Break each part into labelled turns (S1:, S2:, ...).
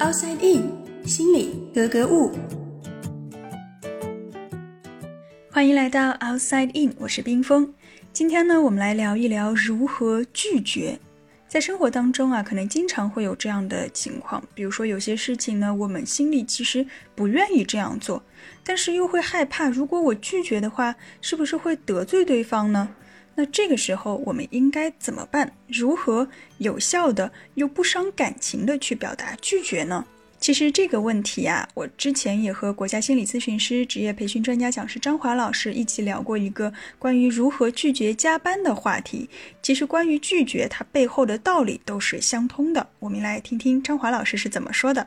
S1: outside in，心里格格物。欢迎来到 outside in，我是冰峰。今天呢，我们来聊一聊如何拒绝。在生活当中啊，可能经常会有这样的情况，比如说有些事情呢，我们心里其实不愿意这样做，但是又会害怕，如果我拒绝的话，是不是会得罪对方呢？那这个时候我们应该怎么办？如何有效的又不伤感情的去表达拒绝呢？其实这个问题啊，我之前也和国家心理咨询师、职业培训专家讲师张华老师一起聊过一个关于如何拒绝加班的话题。其实关于拒绝，它背后的道理都是相通的。我们来听听张华老师是怎么说的。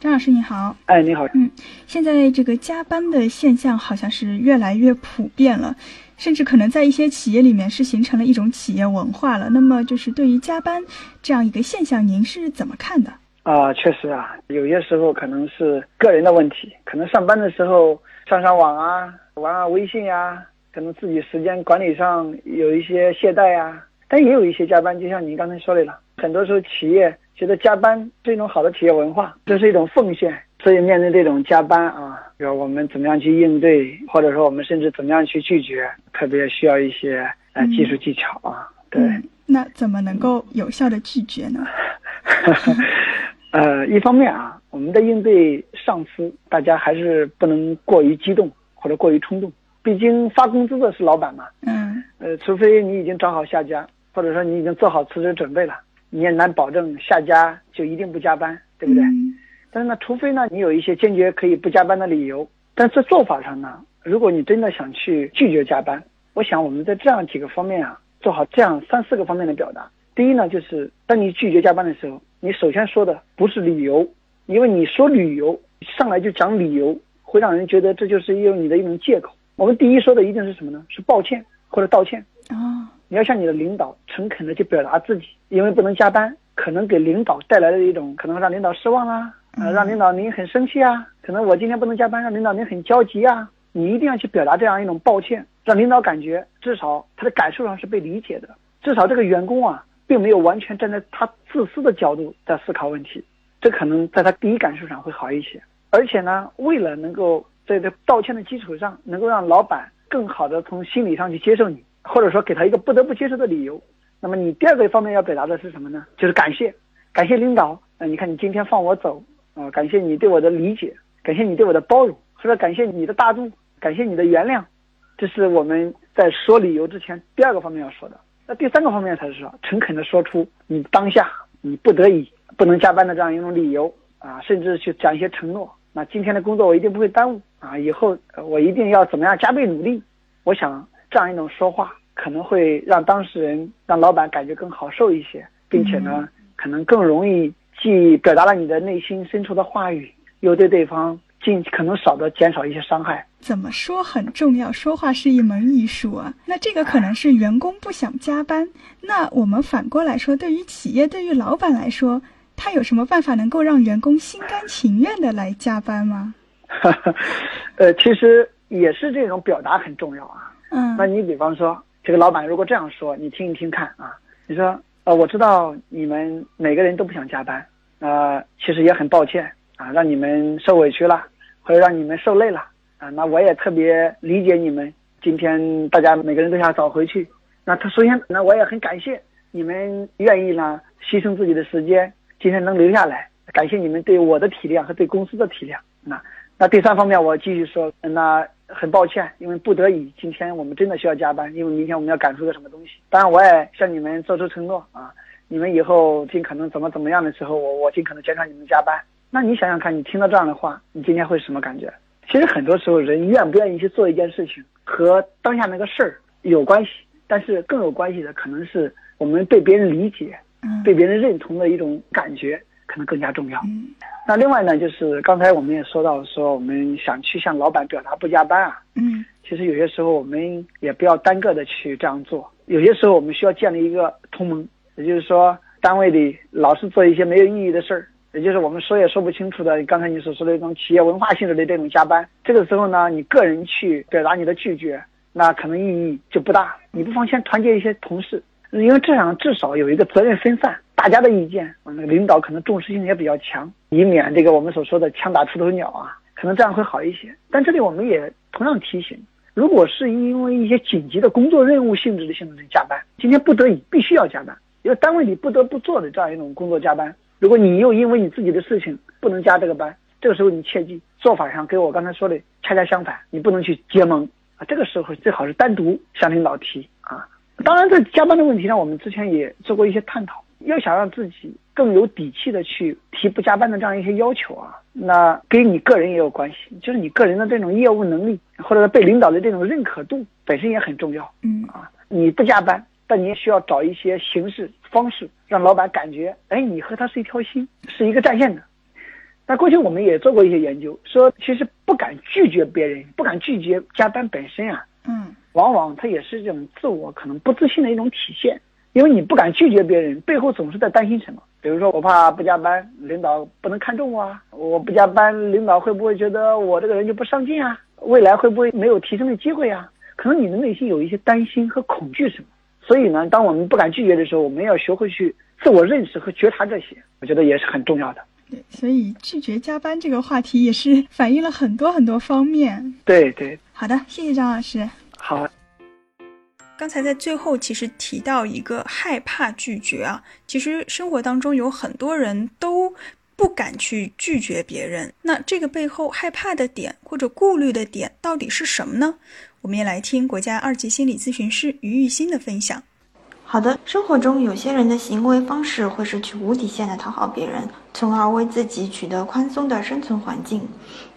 S1: 张老师你好，
S2: 哎你好，
S1: 嗯，现在这个加班的现象好像是越来越普遍了。甚至可能在一些企业里面是形成了一种企业文化了。那么，就是对于加班这样一个现象，您是怎么看的？
S2: 啊，确实啊，有些时候可能是个人的问题，可能上班的时候上上网啊，玩玩微信呀，可能自己时间管理上有一些懈怠呀。但也有一些加班，就像您刚才说的了，很多时候企业觉得加班是一种好的企业文化，这是一种奉献。所以面对这种加班啊，要我们怎么样去应对，或者说我们甚至怎么样去拒绝，特别需要一些呃技术技巧啊。对，
S1: 那怎么能够有效的拒绝呢？
S2: 呃，一方面啊，我们的应对上司，大家还是不能过于激动或者过于冲动，毕竟发工资的是老板嘛。
S1: 嗯。
S2: 呃，除非你已经找好下家，或者说你已经做好辞职准备了，你也难保证下家就一定不加班，对不对？但是呢，除非呢，你有一些坚决可以不加班的理由。但是做法上呢，如果你真的想去拒绝加班，我想我们在这样几个方面啊，做好这样三四个方面的表达。第一呢，就是当你拒绝加班的时候，你首先说的不是理由，因为你说理由上来就讲理由，会让人觉得这就是用你的一种借口。我们第一说的一定是什么呢？是抱歉或者道歉
S1: 啊。
S2: 你要向你的领导诚恳的去表达自己，因为不能加班，可能给领导带来的一种可能让领导失望啦。呃，让领导您很生气啊，可能我今天不能加班，让领导您很焦急啊。你一定要去表达这样一种抱歉，让领导感觉至少他的感受上是被理解的，至少这个员工啊，并没有完全站在他自私的角度在思考问题，这可能在他第一感受上会好一些。而且呢，为了能够在这道歉的基础上，能够让老板更好的从心理上去接受你，或者说给他一个不得不接受的理由，那么你第二个方面要表达的是什么呢？就是感谢，感谢领导。呃，你看你今天放我走。啊，感谢你对我的理解，感谢你对我的包容，或者感谢你的大度，感谢你的原谅，这是我们在说理由之前第二个方面要说的。那第三个方面才是说诚恳的说出你当下你不得已不能加班的这样一种理由啊，甚至去讲一些承诺。那今天的工作我一定不会耽误啊，以后我一定要怎么样加倍努力。我想这样一种说话可能会让当事人让老板感觉更好受一些，并且呢，可能更容易。既表达了你的内心深处的话语，又对对方尽可能少的减少一些伤害。
S1: 怎么说很重要，说话是一门艺术啊。那这个可能是员工不想加班，那我们反过来说，对于企业，对于老板来说，他有什么办法能够让员工心甘情愿的来加班吗？
S2: 呃，其实也是这种表达很重要啊。
S1: 嗯，
S2: 那你比方说，这个老板如果这样说，你听一听看啊，你说。呃，我知道你们每个人都不想加班，呃，其实也很抱歉啊，让你们受委屈了，或者让你们受累了啊。那我也特别理解你们，今天大家每个人都想早回去。那他首先，那我也很感谢你们愿意呢牺牲自己的时间，今天能留下来，感谢你们对我的体谅和对公司的体谅。那那第三方面，我继续说，那。很抱歉，因为不得已，今天我们真的需要加班，因为明天我们要赶出个什么东西。当然，我也向你们做出承诺啊，你们以后尽可能怎么怎么样的时候，我我尽可能减少你们加班。那你想想看，你听到这样的话，你今天会是什么感觉？其实很多时候，人愿不愿意去做一件事情，和当下那个事儿有关系，但是更有关系的，可能是我们被别人理解、被别人认同的一种感觉。可能更加重要。那另外呢，就是刚才我们也说到，说我们想去向老板表达不加班啊。
S1: 嗯，
S2: 其实有些时候我们也不要单个的去这样做。有些时候我们需要建立一个同盟，也就是说，单位里老是做一些没有意义的事儿，也就是我们说也说不清楚的，刚才你所说的一种企业文化性质的这种加班。这个时候呢，你个人去表达你的拒绝，那可能意义就不大。你不妨先团结一些同事，因为这样至少有一个责任分散，大家的意见，那个领导可能重视性也比较强，以免这个我们所说的枪打出头鸟啊，可能这样会好一些。但这里我们也同样提醒，如果是因为一些紧急的工作任务性质的性质的加班，今天不得已必须要加班，因为单位里不得不做的这样一种工作加班，如果你又因为你自己的事情不能加这个班，这个时候你切记做法上跟我刚才说的恰恰相反，你不能去结盟啊，这个时候最好是单独向领导提啊。当然，在加班的问题上，我们之前也做过一些探讨。要想让自己更有底气的去提不加班的这样一些要求啊，那跟你个人也有关系，就是你个人的这种业务能力，或者被领导的这种认可度本身也很重要。
S1: 嗯
S2: 啊，你不加班，但你也需要找一些形式方式，让老板感觉，哎，你和他是一条心，是一个战线的。那过去我们也做过一些研究，说其实不敢拒绝别人，不敢拒绝加班本身啊，
S1: 嗯，
S2: 往往它也是这种自我可能不自信的一种体现。因为你不敢拒绝别人，背后总是在担心什么？比如说，我怕不加班，领导不能看重我啊；我不加班，领导会不会觉得我这个人就不上进啊？未来会不会没有提升的机会啊？可能你的内心有一些担心和恐惧什么。所以呢，当我们不敢拒绝的时候，我们要学会去自我认识和觉察这些，我觉得也是很重要的。
S1: 对，所以拒绝加班这个话题也是反映了很多很多方面。
S2: 对对，
S1: 好的，谢谢张老师。
S2: 好。
S1: 刚才在最后其实提到一个害怕拒绝啊，其实生活当中有很多人都不敢去拒绝别人，那这个背后害怕的点或者顾虑的点到底是什么呢？我们也来听国家二级心理咨询师于玉欣的分享。
S3: 好的，生活中有些人的行为方式会是去无底线的讨好别人，从而为自己取得宽松的生存环境。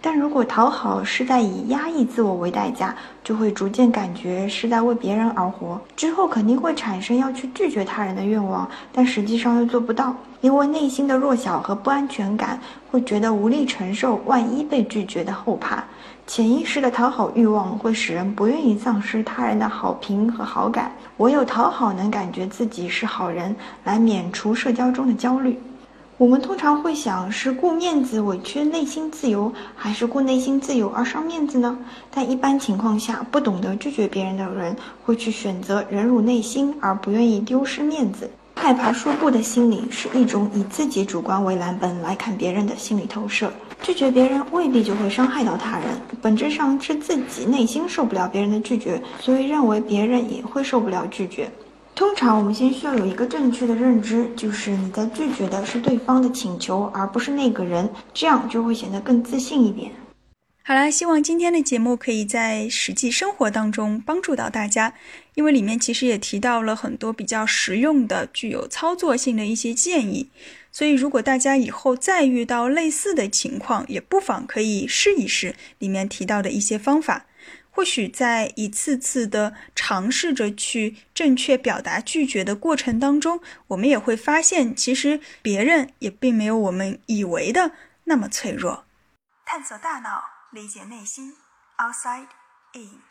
S3: 但如果讨好是在以压抑自我为代价，就会逐渐感觉是在为别人而活，之后肯定会产生要去拒绝他人的愿望，但实际上又做不到，因为内心的弱小和不安全感，会觉得无力承受万一被拒绝的后怕。潜意识的讨好欲望会使人不愿意丧失他人的好评和好感，唯有讨好能感觉自己是好人，来免除社交中的焦虑。我们通常会想，是顾面子委屈内心自由，还是顾内心自由而伤面子呢？但一般情况下，不懂得拒绝别人的人，会去选择忍辱内心，而不愿意丢失面子。害怕说不的心理是一种以自己主观为蓝本来看别人的心理投射。拒绝别人未必就会伤害到他人，本质上是自己内心受不了别人的拒绝，所以认为别人也会受不了拒绝。通常，我们先需要有一个正确的认知，就是你在拒绝的是对方的请求，而不是那个人，这样就会显得更自信一点。
S1: 好啦，希望今天的节目可以在实际生活当中帮助到大家，因为里面其实也提到了很多比较实用的、具有操作性的一些建议。所以，如果大家以后再遇到类似的情况，也不妨可以试一试里面提到的一些方法。或许在一次次的尝试着去正确表达拒绝的过程当中，我们也会发现，其实别人也并没有我们以为的那么脆弱。探索大脑。理解内心，outside in。